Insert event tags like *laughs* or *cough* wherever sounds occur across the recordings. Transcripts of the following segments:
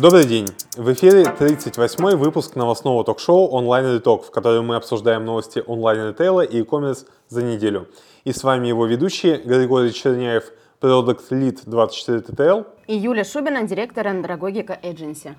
Добрый день! В эфире 38-й выпуск новостного ток-шоу «Онлайн Риток», в котором мы обсуждаем новости онлайн-ритейла и e-commerce за неделю. И с вами его ведущие Григорий Черняев, Product Lead 24 TTL и Юля Шубина, директор Andragogica Agency.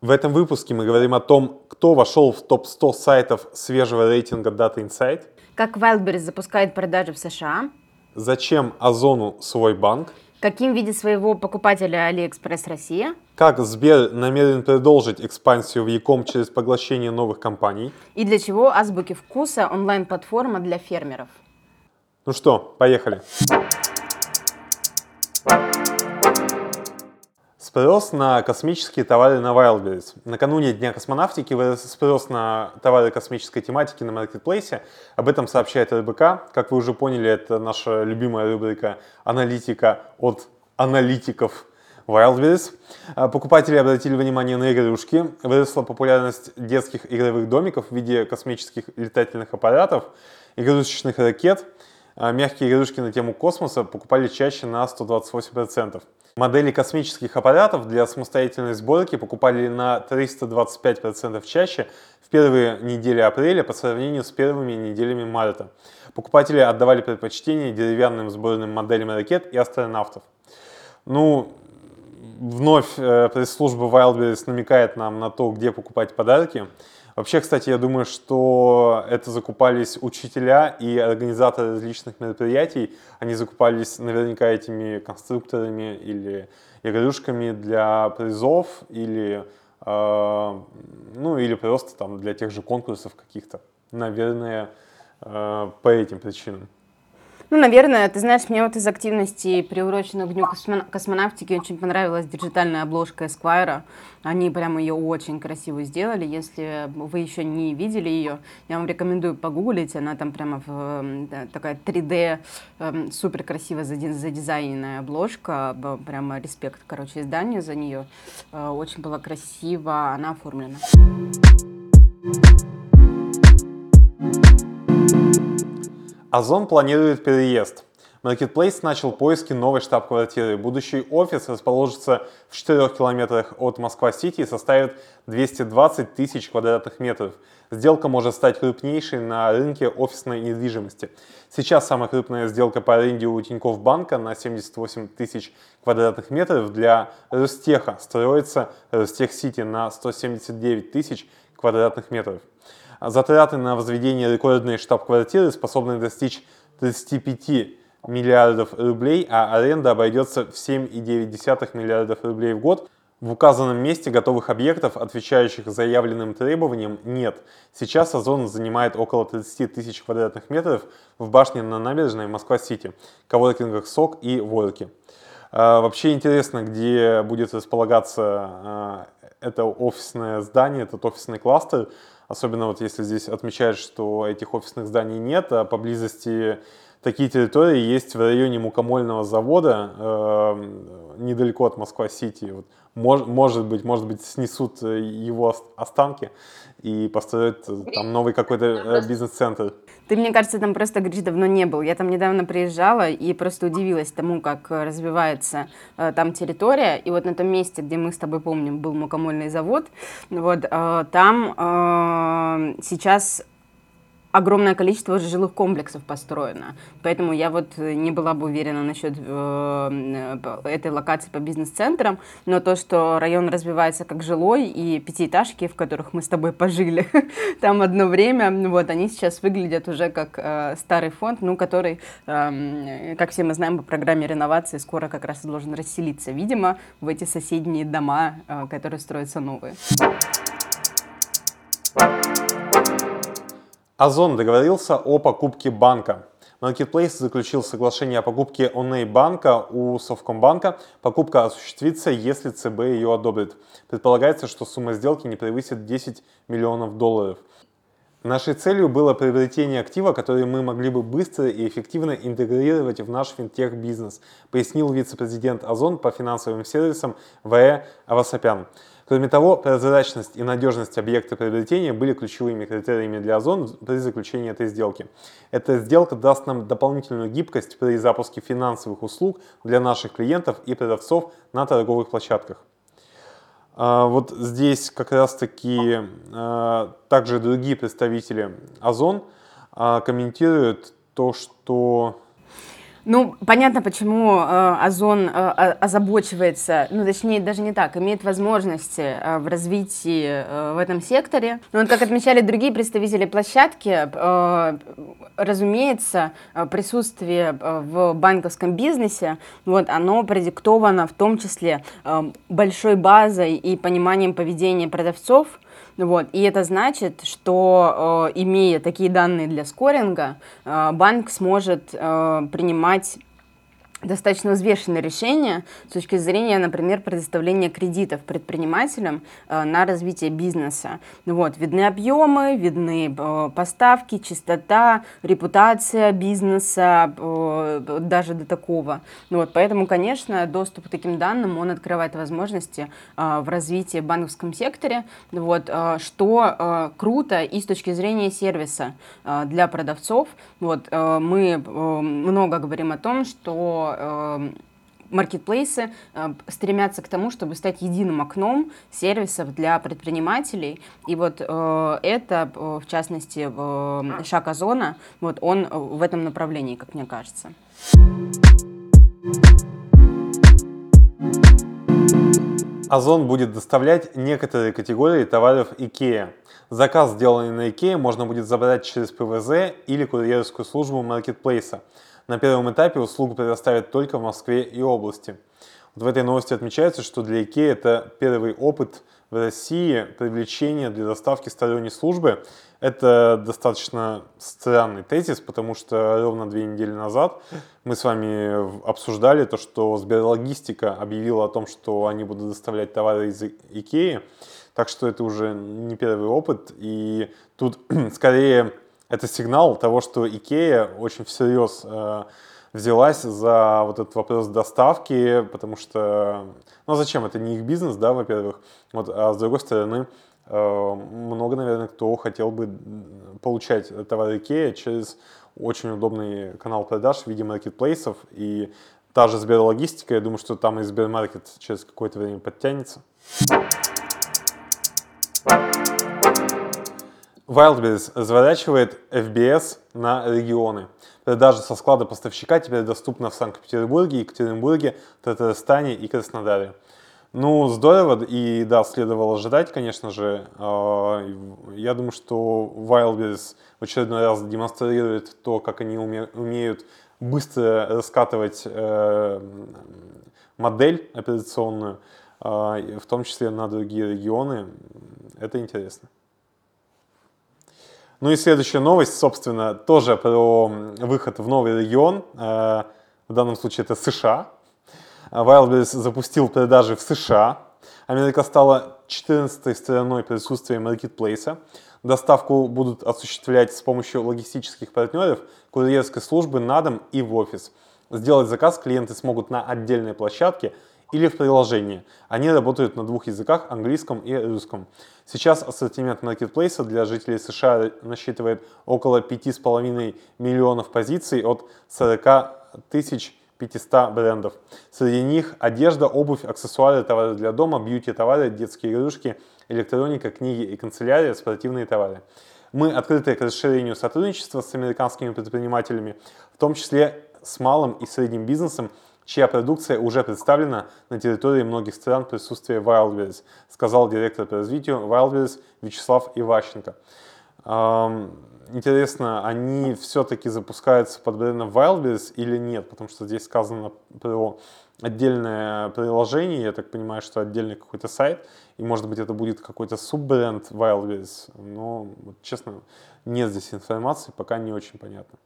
В этом выпуске мы говорим о том, кто вошел в топ-100 сайтов свежего рейтинга Data Insight, как Wildberries запускает продажи в США, зачем Озону свой банк, Каким видит своего покупателя AliExpress Россия? Как Сбер намерен продолжить экспансию в Яком через поглощение новых компаний? И для чего Азбуки вкуса онлайн-платформа для фермеров? Ну что, поехали. Спрос на космические товары на Wildberries. Накануне Дня космонавтики вырос спрос на товары космической тематики на маркетплейсе. Об этом сообщает РБК. Как вы уже поняли, это наша любимая рубрика «Аналитика от аналитиков Wildberries. А, покупатели обратили внимание на игрушки. Выросла популярность детских игровых домиков в виде космических летательных аппаратов, игрушечных ракет. А, мягкие игрушки на тему космоса покупали чаще на 128%. Модели космических аппаратов для самостоятельной сборки покупали на 325% чаще в первые недели апреля по сравнению с первыми неделями марта. Покупатели отдавали предпочтение деревянным сборным моделям ракет и астронавтов. Ну, вновь э, пресс-служба Wildberries намекает нам на то, где покупать подарки. Вообще, кстати, я думаю, что это закупались учителя и организаторы различных мероприятий. Они закупались наверняка этими конструкторами или игрушками для призов или, э, ну, или просто там для тех же конкурсов каких-то. Наверное, э, по этим причинам. Ну, наверное, ты знаешь, мне вот из активностей, приуроченных к Дню космонавтики, очень понравилась диджитальная обложка Esquire. Они прямо ее очень красиво сделали. Если вы еще не видели ее, я вам рекомендую погуглить. Она там прямо в, такая 3D, эм, супер красиво задизайненная обложка. Прямо респект, короче, изданию за нее. Э, очень была красиво она оформлена. Озон планирует переезд. Marketplace начал поиски новой штаб-квартиры. Будущий офис расположится в 4 километрах от Москва-Сити и составит 220 тысяч квадратных метров. Сделка может стать крупнейшей на рынке офисной недвижимости. Сейчас самая крупная сделка по аренде у Тинькофф банка на 78 тысяч квадратных метров для Ростеха строится Ростех Сити на 179 тысяч квадратных метров. Затраты на возведение рекордной штаб-квартиры способны достичь 35 миллиардов рублей, а аренда обойдется в 7,9 миллиардов рублей в год. В указанном месте готовых объектов, отвечающих заявленным требованиям, нет. Сейчас Озон занимает около 30 тысяч квадратных метров в башне на набережной Москва-Сити, коворкингах СОК и Ворке. А, вообще интересно, где будет располагаться а, это офисное здание, этот офисный кластер. Особенно вот если здесь отмечают, что этих офисных зданий нет, а поблизости такие территории есть в районе мукомольного завода, э, недалеко от Москва-Сити. Вот, мож, может быть, может быть, снесут его останки и построят там новый какой-то э, бизнес-центр. Ты, мне кажется, там просто, говоришь, давно не был. Я там недавно приезжала и просто удивилась тому, как э, развивается э, там территория. И вот на том месте, где мы с тобой помним, был мукомольный завод, вот э, там э, сейчас огромное количество жилых комплексов построено. Поэтому я вот не была бы уверена насчет э, этой локации по бизнес-центрам, но то, что район развивается как жилой, и пятиэтажки, в которых мы с тобой пожили *laughs* там одно время, вот, они сейчас выглядят уже как э, старый фонд, ну, который, э, как все мы знаем, по программе реновации скоро как раз должен расселиться, видимо, в эти соседние дома, э, которые строятся новые. Озон договорился о покупке банка. Marketplace заключил соглашение о покупке Оней банка у Совкомбанка. Покупка осуществится, если ЦБ ее одобрит. Предполагается, что сумма сделки не превысит 10 миллионов долларов. Нашей целью было приобретение актива, который мы могли бы быстро и эффективно интегрировать в наш финтех-бизнес, пояснил вице-президент Озон по финансовым сервисам В.Э. Авасапян. Кроме того, прозрачность и надежность объекта приобретения были ключевыми критериями для Озон при заключении этой сделки. Эта сделка даст нам дополнительную гибкость при запуске финансовых услуг для наших клиентов и продавцов на торговых площадках. А, вот здесь как раз-таки а, также другие представители Озон а, комментируют то, что ну, понятно, почему э, Озон э, озабочивается, ну, точнее, даже не так, имеет возможности э, в развитии э, в этом секторе. Но вот, как отмечали другие представители площадки, э, разумеется, э, присутствие э, в банковском бизнесе, вот, оно продиктовано в том числе э, большой базой и пониманием поведения продавцов, вот. И это значит, что э, имея такие данные для скоринга, э, банк сможет э, принимать достаточно взвешенное решение с точки зрения, например, предоставления кредитов предпринимателям э, на развитие бизнеса. Вот, видны объемы, видны э, поставки, чистота, репутация бизнеса, э, даже до такого. Вот, поэтому, конечно, доступ к таким данным, он открывает возможности в развитии в банковском секторе, вот, э, что круто и с точки зрения сервиса для продавцов. Вот, мы много говорим о том, что Эм, маркетплейсы э, стремятся к тому, чтобы стать единым окном сервисов для предпринимателей. И вот э, это, э, в частности, шаг Озона, вот он в этом направлении, как мне кажется. Озон будет доставлять некоторые категории товаров IKEA. Заказ, сделанный на IKEA, можно будет забрать через ПВЗ или курьерскую службу маркетплейса – на первом этапе услугу предоставят только в Москве и области. Вот в этой новости отмечается, что для IKEA это первый опыт в России привлечения для доставки сторонней службы. Это достаточно странный тезис, потому что ровно две недели назад мы с вами обсуждали то, что Сберлогистика объявила о том, что они будут доставлять товары из Икеи. Так что это уже не первый опыт. И тут *clears throat* скорее это сигнал того, что Икея очень всерьез э, взялась за вот этот вопрос доставки, потому что, ну зачем, это не их бизнес, да, во-первых, вот, а с другой стороны, э, много, наверное, кто хотел бы получать товары Икея через очень удобный канал продаж в виде маркетплейсов, и та же Сберлогистика, я думаю, что там и Сбермаркет через какое-то время подтянется. Wildberries разворачивает FBS на регионы. Продажа со склада поставщика теперь доступна в Санкт-Петербурге, Екатеринбурге, Татарстане и Краснодаре. Ну, здорово, и да, следовало ожидать, конечно же. А, я думаю, что Wildberries в очередной раз демонстрирует то, как они умеют быстро раскатывать э, модель операционную, а, в том числе на другие регионы. Это интересно. Ну и следующая новость, собственно, тоже про выход в новый регион. Э, в данном случае это США. Wildberries запустил продажи в США. Америка стала 14-й страной присутствия маркетплейса. Доставку будут осуществлять с помощью логистических партнеров, курьерской службы на дом и в офис. Сделать заказ клиенты смогут на отдельной площадке – или в приложении. Они работают на двух языках, английском и русском. Сейчас ассортимент маркетплейса для жителей США насчитывает около 5,5 миллионов позиций от 40 тысяч 500 брендов. Среди них одежда, обувь, аксессуары, товары для дома, бьюти-товары, детские игрушки, электроника, книги и канцелярия, спортивные товары. Мы открыты к расширению сотрудничества с американскими предпринимателями, в том числе с малым и средним бизнесом, чья продукция уже представлена на территории многих стран присутствия Wildberries, сказал директор по развитию Wildberries Вячеслав Иващенко. Интересно, они все-таки запускаются под брендом Wildberries или нет? Потому что здесь сказано про отдельное приложение, я так понимаю, что отдельный какой-то сайт, и может быть это будет какой-то суббренд Wildberries, но, честно, нет здесь информации, пока не очень понятно.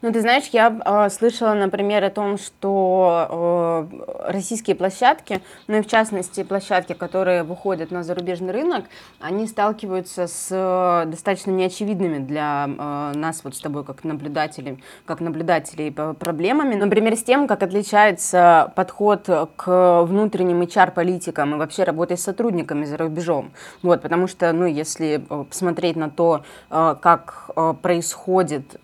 Ну, ты знаешь, я э, слышала, например, о том, что э, российские площадки, ну и в частности площадки, которые выходят на зарубежный рынок, они сталкиваются с э, достаточно неочевидными для э, нас вот с тобой как наблюдателей, как наблюдателей проблемами. Например, с тем, как отличается подход к внутренним HR-политикам и вообще работе с сотрудниками за рубежом. Вот, потому что, ну, если э, посмотреть на то, э, как происходит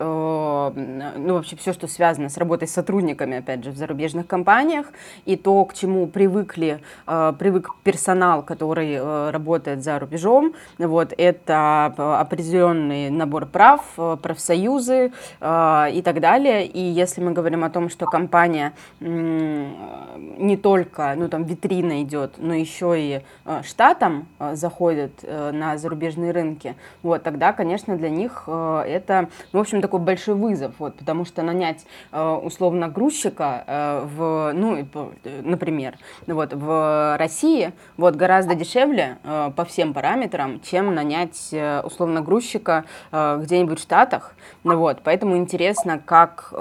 ну, вообще все, что связано с работой с сотрудниками, опять же, в зарубежных компаниях, и то, к чему привыкли, э, привык персонал, который э, работает за рубежом, вот, это э, определенный набор прав, профсоюзы и так далее. И если мы говорим о том, что компания не только, ну, там, витрина идет, но еще и штатом заходит на зарубежные рынки, вот, тогда, конечно, для них это, в общем, такой большой вызов, вот, потому что нанять э, условно грузчика э, в, ну, например, вот в России вот гораздо дешевле э, по всем параметрам, чем нанять условно грузчика где-нибудь в Штатах, вот, поэтому интересно, как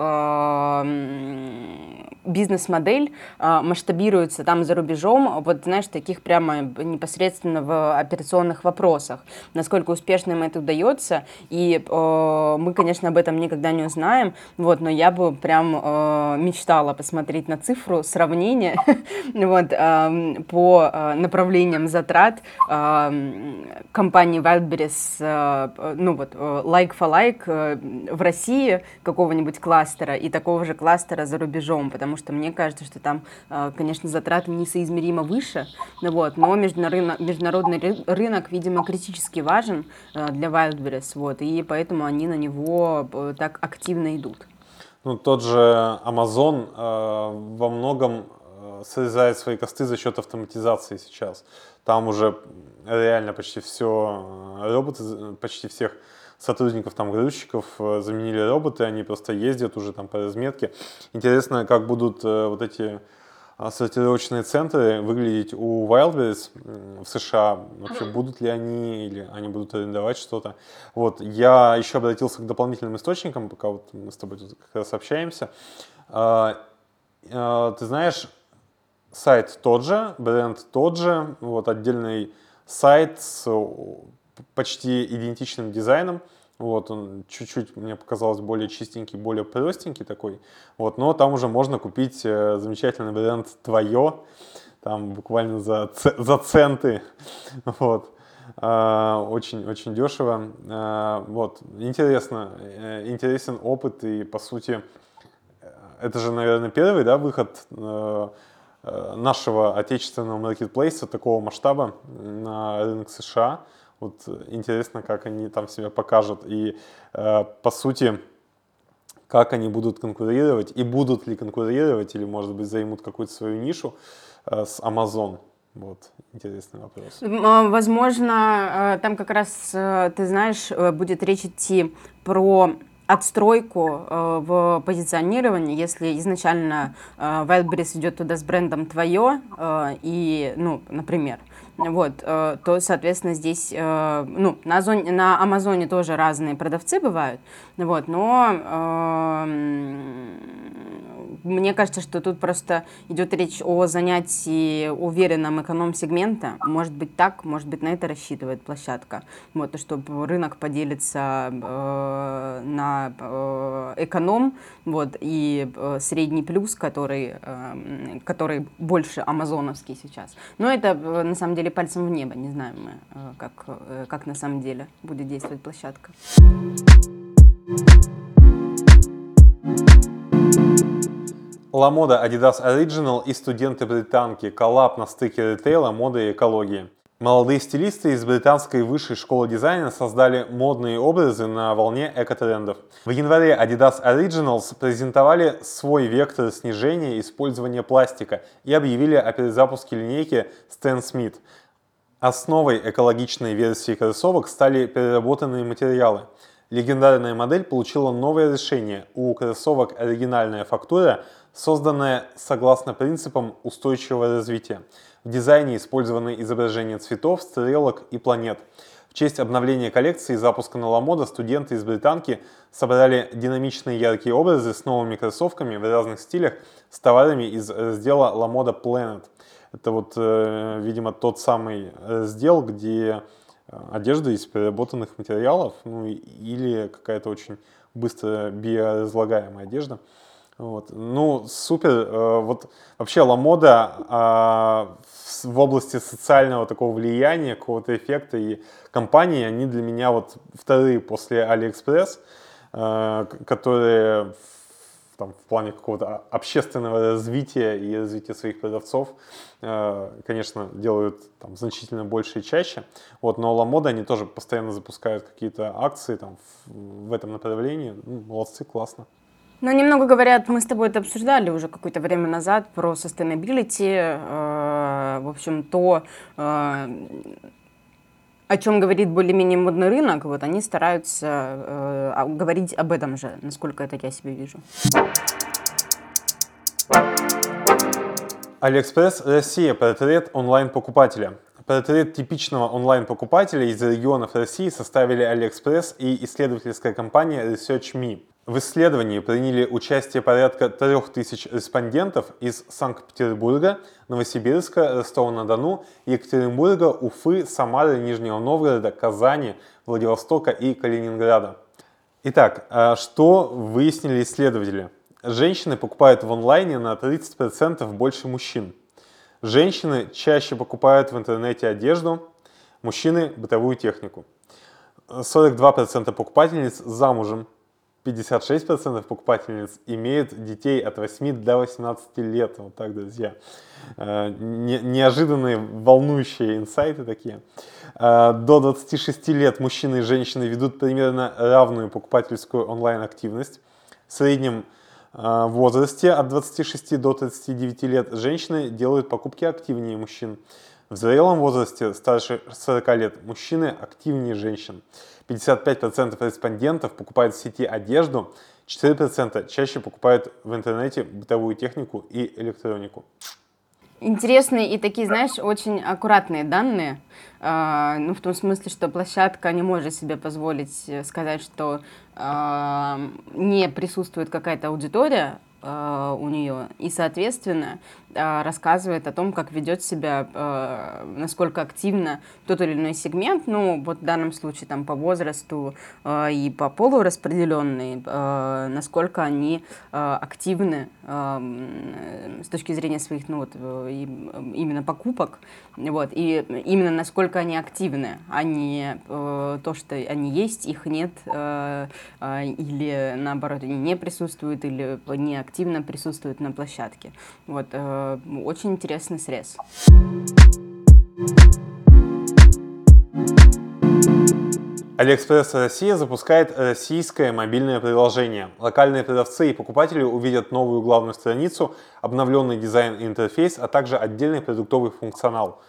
бизнес-модель масштабируется там за рубежом, вот, знаешь, таких прямо непосредственно в операционных вопросах, насколько успешно им это удается, и мы, конечно, об этом никогда не узнаем, знаем, вот, но я бы прям э, мечтала посмотреть на цифру сравнения. *laughs* Вот, э, по направлениям затрат э, компании Wildberries, э, ну вот, э, like for like э, в России какого-нибудь кластера и такого же кластера за рубежом, потому что мне кажется, что там, э, конечно, затраты несоизмеримо выше, вот, но международный, международный рынок, видимо, критически важен э, для Wildberries, вот, и поэтому они на него э, так активно идут. Ну, тот же Amazon э, во многом э, срезает свои косты за счет автоматизации сейчас. Там уже реально почти все э, роботы, почти всех сотрудников там грузчиков э, заменили роботы, они просто ездят уже там по разметке. Интересно, как будут э, вот эти сортировочные центры выглядеть у Wildberries в США? Вообще будут ли они или они будут арендовать что-то? Вот, я еще обратился к дополнительным источникам, пока вот мы с тобой тут как раз общаемся. А, а, ты знаешь, сайт тот же, бренд тот же, вот отдельный сайт с почти идентичным дизайном, вот, он чуть-чуть, мне показалось, более чистенький, более простенький такой. Вот, но там уже можно купить э, замечательный бренд «Твое», там буквально за, за центы. *laughs* Вот. Очень-очень а, дешево. А, вот. Интересно, э, интересен опыт и, по сути, это же, наверное, первый да, выход э, нашего отечественного маркетплейса такого масштаба на рынок США. Вот интересно, как они там себя покажут. И э, по сути, как они будут конкурировать и будут ли конкурировать, или, может быть, займут какую-то свою нишу э, с Amazon. Вот, интересный вопрос. А, возможно, э, там как раз, э, ты знаешь, э, будет речь идти про отстройку э, в позиционировании, если изначально э, Wildberries идет туда с брендом «Твое», э, и, ну, например, вот, э, то, соответственно, здесь, э, ну, на, Озоне, на Амазоне тоже разные продавцы бывают, вот, но э, мне кажется, что тут просто идет речь о занятии уверенном эконом-сегмента. Может быть так, может быть на это рассчитывает площадка. Вот, чтобы рынок поделится э, на э, эконом вот, и э, средний плюс, который, э, который больше амазоновский сейчас. Но это э, на самом деле пальцем в небо. Не знаем мы, э, как, э, как на самом деле будет действовать площадка. Ламода Adidas Original и студенты-британки. Коллаб на стыке ритейла, моды и экологии. Молодые стилисты из британской высшей школы дизайна создали модные образы на волне экотрендов. В январе Adidas Originals презентовали свой вектор снижения использования пластика и объявили о перезапуске линейки Stan Smith. Основой экологичной версии кроссовок стали переработанные материалы. Легендарная модель получила новое решение. У кроссовок оригинальная фактура – созданная согласно принципам устойчивого развития. В дизайне использованы изображения цветов, стрелок и планет. В В честь обновления коллекции и запуска на Ламода студенты из Британки собрали динамичные яркие образы с новыми кроссовками в разных стилях с товарами из раздела Ламода Planet. Это вот, э, видимо, тот самый раздел, где э, одежда из переработанных материалов, ну или какая-то очень быстро биоразлагаемая одежда. Вот. Ну, супер. Э, вот вообще Lamoda а, в области социального такого влияния, какого-то эффекта и компании, они для меня вот вторые после Алиэкспресс, э, которые там, в плане какого-то общественного развития и развития своих продавцов, конечно, делают там, значительно больше и чаще. Вот, но Lamoda, они тоже постоянно запускают какие-то акции там, в, в этом направлении. Ну, молодцы, классно. Ну, немного говорят, мы с тобой это обсуждали уже какое-то время назад про sustainability, э, в общем, то, э, о чем говорит более-менее модный рынок, вот они стараются э, говорить об этом же, насколько это я себе вижу. Алиэкспресс Россия. Портрет онлайн-покупателя. Портрет типичного онлайн-покупателя из регионов России составили Алиэкспресс и исследовательская компания ResearchMe. В исследовании приняли участие порядка 3000 респондентов из Санкт-Петербурга, Новосибирска, Ростова-на-Дону, Екатеринбурга, Уфы, Самары, Нижнего Новгорода, Казани, Владивостока и Калининграда. Итак, а что выяснили исследователи? Женщины покупают в онлайне на 30% больше мужчин. Женщины чаще покупают в интернете одежду, мужчины – бытовую технику. 42% покупательниц замужем, 56% покупательниц имеют детей от 8 до 18 лет. Вот так, друзья. Э, не, неожиданные, волнующие инсайты такие. Э, до 26 лет мужчины и женщины ведут примерно равную покупательскую онлайн-активность. В среднем э, возрасте от 26 до 39 лет женщины делают покупки активнее мужчин. В зрелом возрасте, старше 40 лет, мужчины активнее женщин. 55% респондентов покупают в сети одежду, 4% чаще покупают в интернете бытовую технику и электронику. Интересные и такие, знаешь, очень аккуратные данные. Э, ну, в том смысле, что площадка не может себе позволить сказать, что э, не присутствует какая-то аудитория, Э, у нее. И, соответственно, э, рассказывает о том, как ведет себя, э, насколько активно тот или иной сегмент, ну, вот в данном случае там по возрасту и по полу распределенные, насколько они активны с точки зрения своих, ну, вот, именно покупок, вот, и именно насколько они активны, а не то, что они есть, их нет, или наоборот, они не присутствуют, или не активно присутствует на площадке. Вот, э, очень интересный срез. Алиэкспресс Россия запускает российское мобильное приложение. Локальные продавцы и покупатели увидят новую главную страницу, обновленный дизайн и интерфейс, а также отдельный продуктовый функционал.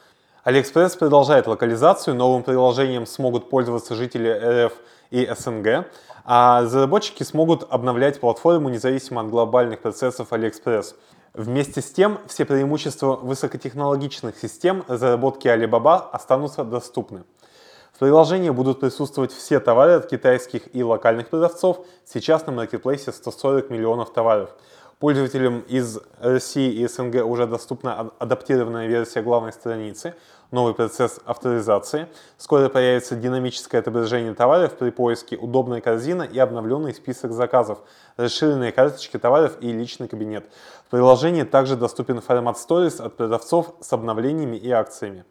Алиэкспресс продолжает локализацию, новым приложением смогут пользоваться жители РФ и СНГ, а разработчики смогут обновлять платформу независимо от глобальных процессов AliExpress. Вместе с тем, все преимущества высокотехнологичных систем разработки Alibaba останутся доступны. В приложении будут присутствовать все товары от китайских и локальных продавцов. Сейчас на маркетплейсе 140 миллионов товаров. Пользователям из России и СНГ уже доступна адаптированная версия главной страницы, новый процесс авторизации. Скоро появится динамическое отображение товаров при поиске, удобная корзина и обновленный список заказов, расширенные карточки товаров и личный кабинет. В приложении также доступен формат Stories от продавцов с обновлениями и акциями.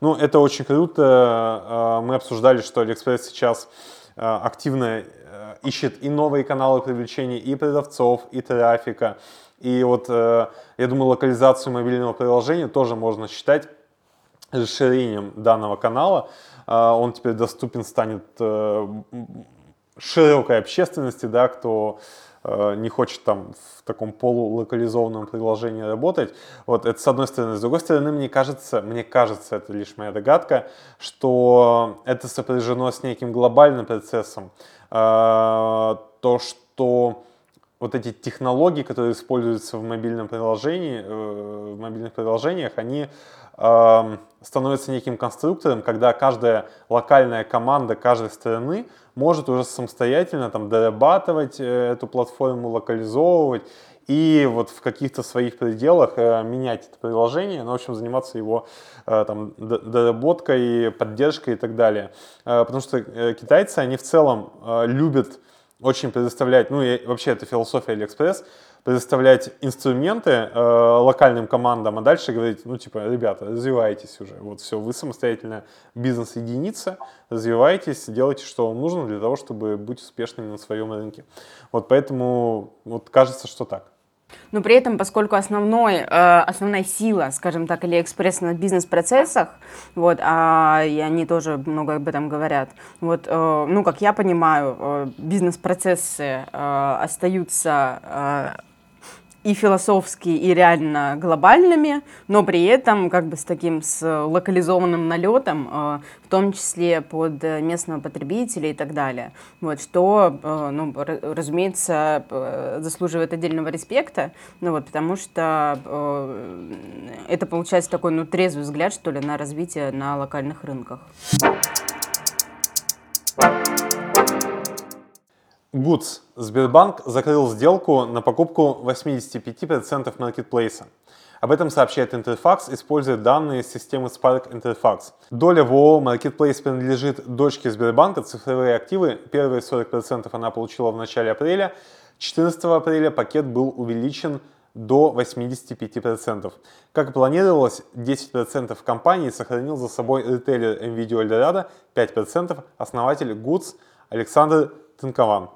Ну, это очень круто. А, мы обсуждали, что Алиэкспресс сейчас активно э, ищет и новые каналы привлечения и продавцов, и трафика. И вот э, я думаю, локализацию мобильного приложения тоже можно считать расширением данного канала он теперь доступен станет э, широкой общественности, да, кто э, не хочет там в таком полулокализованном приложении работать. Вот это с одной стороны. С другой стороны, мне кажется, мне кажется, это лишь моя догадка, что это сопряжено с неким глобальным процессом. А, то, что вот эти технологии, которые используются в мобильном приложении, э, в мобильных приложениях, они э, становятся неким конструктором, когда каждая локальная команда каждой страны может уже самостоятельно там дорабатывать э, эту платформу, локализовывать и вот в каких-то своих пределах э, менять это приложение, ну, в общем, заниматься его там, доработкой, поддержкой и так далее. Потому что китайцы, они в целом любят очень предоставлять, ну и вообще это философия Алиэкспресс, предоставлять инструменты э, локальным командам, а дальше говорить, ну типа, ребята, развивайтесь уже, вот все, вы самостоятельная бизнес-единица, развивайтесь, делайте, что вам нужно для того, чтобы быть успешными на своем рынке. Вот поэтому вот кажется, что так. Но при этом, поскольку основной, э, основная сила, скажем так, Алиэкспресс на бизнес-процессах, вот, а, и они тоже много об этом говорят, вот, э, ну, как я понимаю, э, бизнес-процессы остаются и философски, и реально глобальными, но при этом как бы с таким с локализованным налетом, э, в том числе под местного потребителя и так далее. Вот, что, э, ну, разумеется, э, заслуживает отдельного респекта, ну, вот, потому что это получается такой ну, трезвый взгляд, что ли, на развитие на локальных рынках. Goods. Сбербанк закрыл сделку на покупку 85% маркетплейса. Об этом сообщает Interfax, используя данные системы Spark Interfax. Доля в ООО Marketplace принадлежит дочке Сбербанка, цифровые активы. Первые 40% она получила в начале апреля. 14 апреля пакет был увеличен до 85%. Как и планировалось, 10% компании сохранил за собой ритейлер MVideo Eldorado, 5% основатель Goods Александр Тынкован.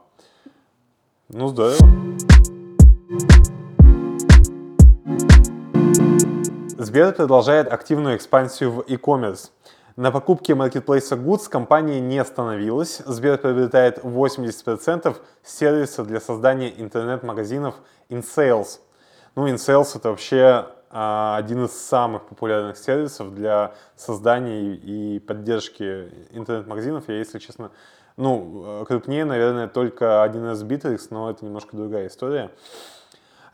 Ну, здорово. Сбер продолжает активную экспансию в e-commerce. На покупке маркетплейса Goods компания не остановилась. Сбер приобретает 80% сервиса для создания интернет-магазинов InSales. Ну, InSales это вообще а, один из самых популярных сервисов для создания и поддержки интернет-магазинов. Я, если честно, ну, крупнее, наверное, только 1С Bittrex, но это немножко другая история.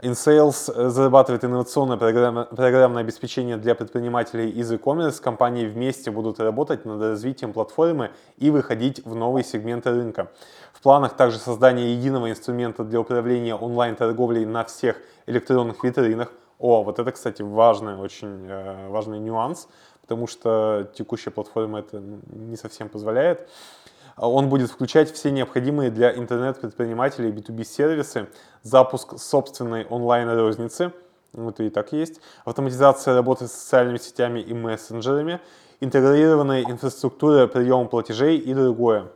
InSales зарабатывает инновационное программ, программное обеспечение для предпринимателей из e-commerce. Компании вместе будут работать над развитием платформы и выходить в новые сегменты рынка. В планах также создание единого инструмента для управления онлайн-торговлей на всех электронных витринах. О, вот это, кстати, важный, очень э, важный нюанс, потому что текущая платформа это не совсем позволяет. Он будет включать все необходимые для интернет-предпринимателей B2B сервисы, запуск собственной онлайн-розницы, это и так есть, автоматизация работы с социальными сетями и мессенджерами, интегрированная инфраструктура приема платежей и другое.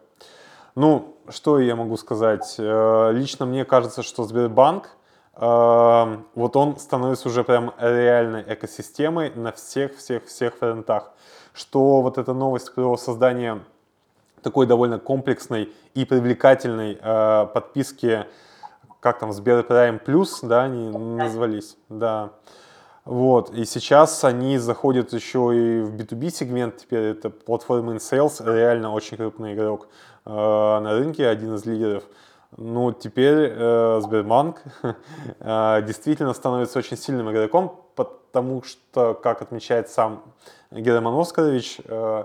Ну, что я могу сказать? Э, лично мне кажется, что Сбербанк, э, вот он становится уже прям реальной экосистемой на всех-всех-всех фронтах. Что вот эта новость про создание такой довольно комплексной и привлекательной э, подписки, как там, Сбер Prime Plus, да, они назвались, да. Вот, и сейчас они заходят еще и в B2B сегмент, теперь это платформа InSales, реально очень крупный игрок э, на рынке, один из лидеров. Ну, теперь э, Сбербанк *laughs* э, действительно становится очень сильным игроком, потому что, как отмечает сам Герман Оскарович, э,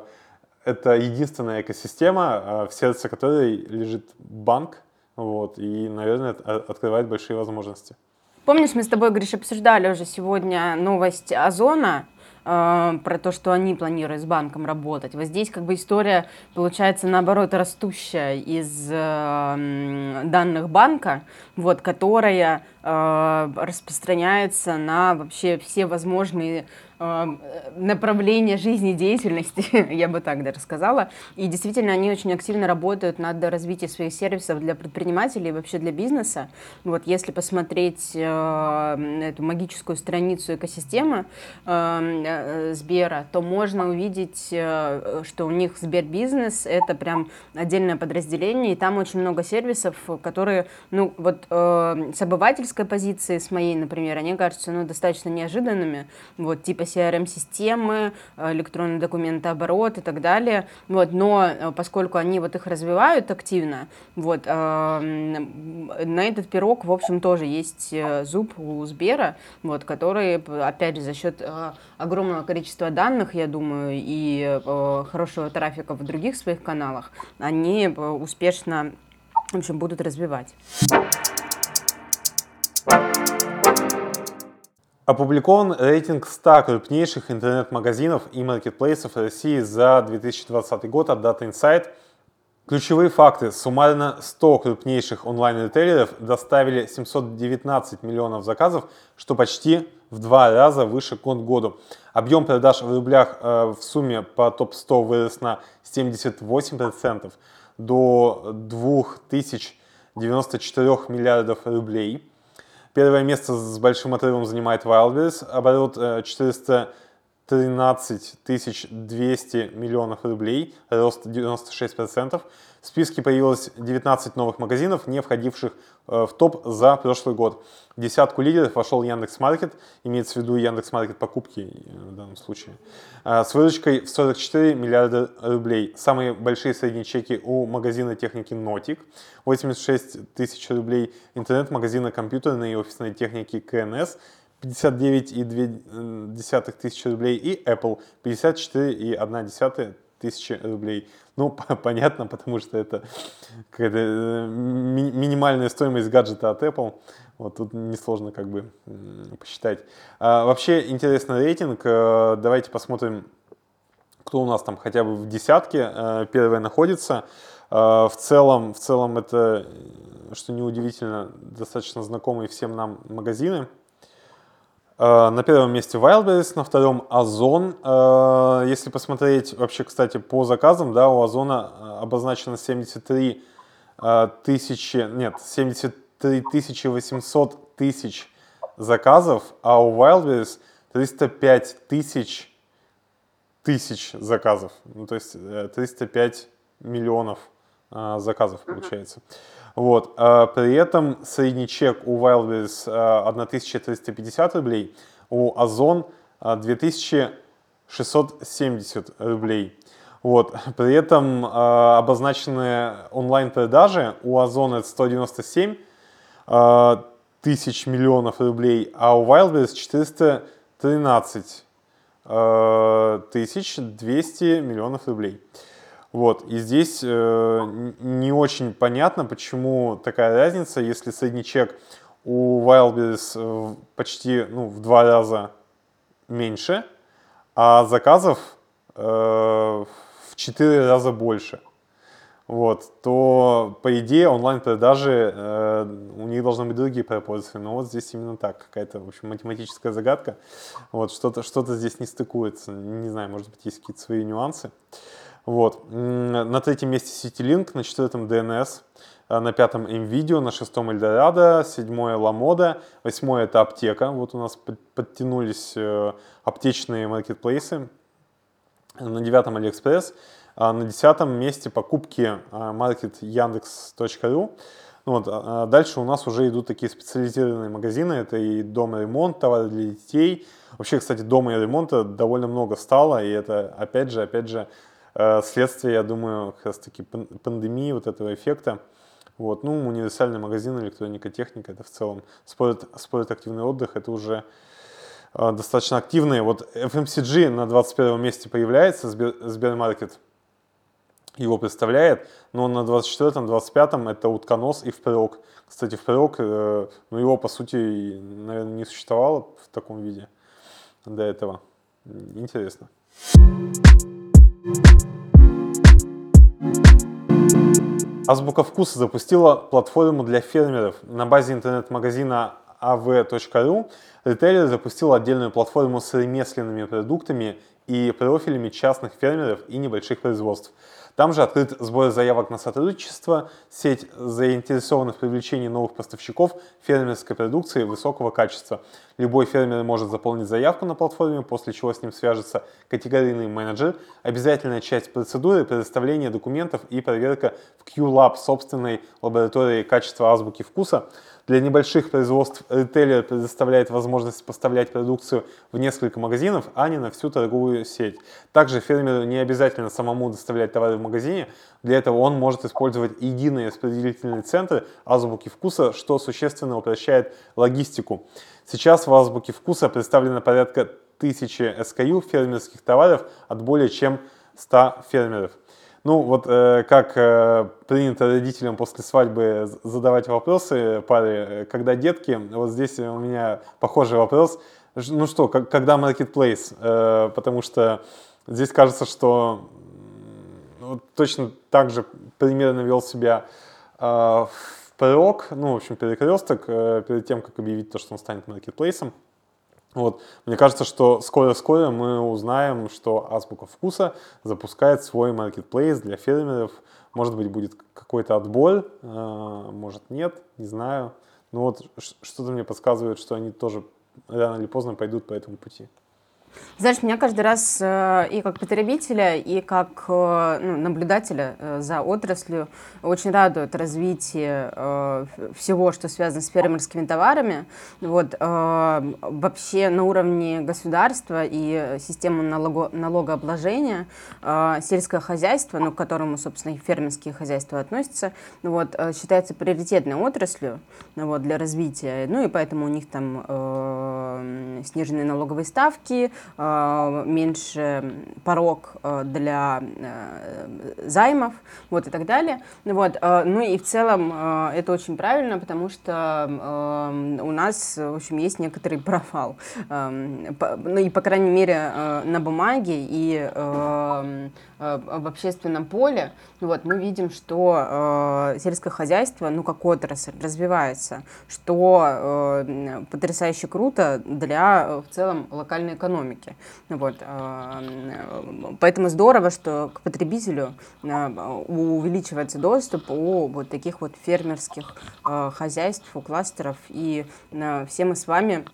это единственная экосистема, а, в сердце которой лежит банк, вот, и, наверное, открывает большие возможности. Помнишь, мы с тобой, Гриша, обсуждали уже сегодня новость Озона, э, про то, что они планируют с банком работать. Вот здесь как бы история получается наоборот растущая из э, данных банка, вот, которая э, распространяется на вообще все возможные направления жизнедеятельности, *laughs* я бы так даже сказала. И действительно, они очень активно работают над развитием своих сервисов для предпринимателей и вообще для бизнеса. Вот если посмотреть э, эту магическую страницу экосистемы э, э, Сбера, то можно увидеть, э, что у них Сбербизнес — это прям отдельное подразделение, и там очень много сервисов, которые, ну, вот э, с обывательской позиции, с моей, например, они кажутся, ну, достаточно неожиданными, вот, типа CRM-системы, электронный документооборот и так далее. Вот, но поскольку они вот их развивают активно, вот, на этот пирог, в общем, тоже есть зуб у Сбера, вот, который, опять же, за счет огромного количества данных, я думаю, и хорошего трафика в других своих каналах, они успешно в общем, будут развивать. Опубликован рейтинг 100 крупнейших интернет-магазинов и маркетплейсов России за 2020 год от Data Insight. Ключевые факты. Суммарно 100 крупнейших онлайн-ритейлеров доставили 719 миллионов заказов, что почти в два раза выше год году. Объем продаж в рублях э, в сумме по топ-100 вырос на 78% до 2094 миллиардов рублей. Первое место с большим отрывом занимает Wildberries, оборот 413 200 миллионов рублей, рост 96%. В списке появилось 19 новых магазинов, не входивших э, в топ за прошлый год. В десятку лидеров вошел Яндекс.Маркет, имеется в виду Яндекс.Маркет покупки э, в данном случае, э, с выручкой в 44 миллиарда рублей. Самые большие средние чеки у магазина техники Notic, 86 тысяч рублей, интернет-магазина компьютерной и офисной техники КНС, 59,2 тысячи рублей и Apple 54,1 тысячи рублей. Ну, *laughs* понятно, потому что это какая-то э, ми- минимальная стоимость гаджета от Apple. Вот тут несложно как бы посчитать. А, вообще интересный рейтинг. Э, давайте посмотрим, кто у нас там хотя бы в десятке э, первое находится. В целом, в целом это, что неудивительно, достаточно знакомые всем нам магазины. Э, на первом месте Wildberries, на втором Озон. Э, если посмотреть вообще, кстати, по заказам, да, у Озона э, обозначено 73 тысячи, нет, 73 тысячи 800 тысяч заказов, а у Wildberries 305 тысяч тысяч заказов. Ну, то есть 305 миллионов заказов получается. Uh-huh. Вот. А при этом средний чек у Wildberries 1350 рублей, у Озон 2670 рублей. Вот. *laughs* При этом обозначенные онлайн-продажи у Озона это 197 э, тысяч миллионов рублей, а у Wildberries 413 э, тысяч 200 миллионов рублей. Вот, и здесь э, не очень понятно, почему такая разница, если средний чек у Wildberries э, почти ну, в два раза меньше, а заказов э, в четыре раза больше. Вот, то по идее онлайн-продажи э, у них должны быть другие пропорции, но вот здесь именно так, какая-то, в общем, математическая загадка. Вот, что-то что здесь не стыкуется, не знаю, может быть, есть какие-то свои нюансы. Вот. На третьем месте CityLink, на четвертом DNS, а на пятом NVIDIA, на шестом Eldorado, седьмое LaModa, восьмое это аптека. Вот у нас подтянулись э, аптечные маркетплейсы. На девятом AliExpress. А на десятом месте покупки маркет Яндекс.ру. Ну вот, а дальше у нас уже идут такие специализированные магазины. Это и дом и ремонт, товары для детей. Вообще, кстати, дома и ремонта довольно много стало. И это, опять же, опять же, следствие, я думаю, как раз таки пандемии, вот этого эффекта. Вот. Ну, универсальный магазин, электроника, техника, это в целом спорт, спорт активный отдых, это уже э, достаточно активные. Вот FMCG на 21 месте появляется, Сбер, Сбермаркет его представляет, но на 24-м, 25-м это утконос и впрок. Кстати, впрок, э, ну его по сути, наверное, не существовало в таком виде до этого. Интересно. Азбука вкуса запустила платформу для фермеров. На базе интернет-магазина av.ru ритейлер запустил отдельную платформу с ремесленными продуктами и профилями частных фермеров и небольших производств. Там же открыт сбор заявок на сотрудничество, сеть заинтересована в привлечении новых поставщиков фермерской продукции высокого качества. Любой фермер может заполнить заявку на платформе, после чего с ним свяжется категорийный менеджер. Обязательная часть процедуры – предоставление документов и проверка в QLab собственной лаборатории качества азбуки вкуса – для небольших производств ритейлер предоставляет возможность поставлять продукцию в несколько магазинов, а не на всю торговую сеть. Также фермеру не обязательно самому доставлять товары магазине. Для этого он может использовать единый распределительный центр азбуки вкуса, что существенно упрощает логистику. Сейчас в азбуке вкуса представлено порядка тысячи SKU фермерских товаров от более чем 100 фермеров. Ну, вот э, как э, принято родителям после свадьбы задавать вопросы паре, э, когда детки, вот здесь у меня похожий вопрос. Ну что, когда marketplace? Э, потому что здесь кажется, что ну, точно так же примерно вел себя э, пророк, ну, в общем, перекресток, э, перед тем, как объявить то, что он станет маркетплейсом. Вот. Мне кажется, что скоро-скоро мы узнаем, что Азбука Вкуса запускает свой маркетплейс для фермеров. Может быть, будет какой-то отбор, а, может нет, не знаю. Но вот что-то мне подсказывает, что они тоже рано или поздно пойдут по этому пути. Знаешь, меня каждый раз э, и как потребителя, и как э, ну, наблюдателя э, за отраслью очень радует развитие всего, что связано с фермерскими товарами. Вот, вообще на уровне государства и системы налого, налогообложения сельское хозяйство, ну, к которому, собственно, и фермерские хозяйства относятся, вот, считается приоритетной отраслью вот, для развития. Ну и поэтому у них там сниженные налоговые ставки, меньше порог э, для э, займов, вот и так далее. Вот, ну и в целом это очень правильно, потому что у нас, в общем, есть некоторый *laughs* провал. Ну и, по крайней мере, на бумаге и в общественном поле, вот, мы видим, что сельское хозяйство, ну, как отрасль, развивается, что потрясающе круто для, в целом, локальной экономики. Вот. А, поэтому здорово, что к потребителю а, увеличивается доступ у вот таких вот фермерских а, хозяйств, у кластеров. И все мы с вами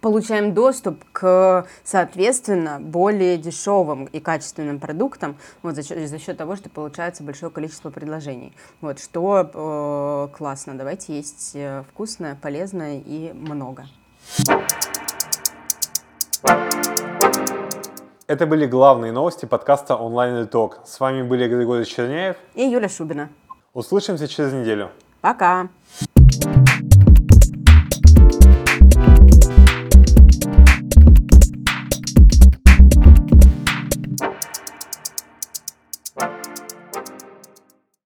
получаем доступ к, соответственно, более дешевым и качественным продуктам вот, за, счет, за счет того, что получается большое количество предложений. Вот, что э, классно. Давайте есть э, вкусное, полезное и много. Это были главные новости подкаста онлайн итог. С вами были Григорий Черняев и Юля Шубина. Услышимся через неделю. Пока.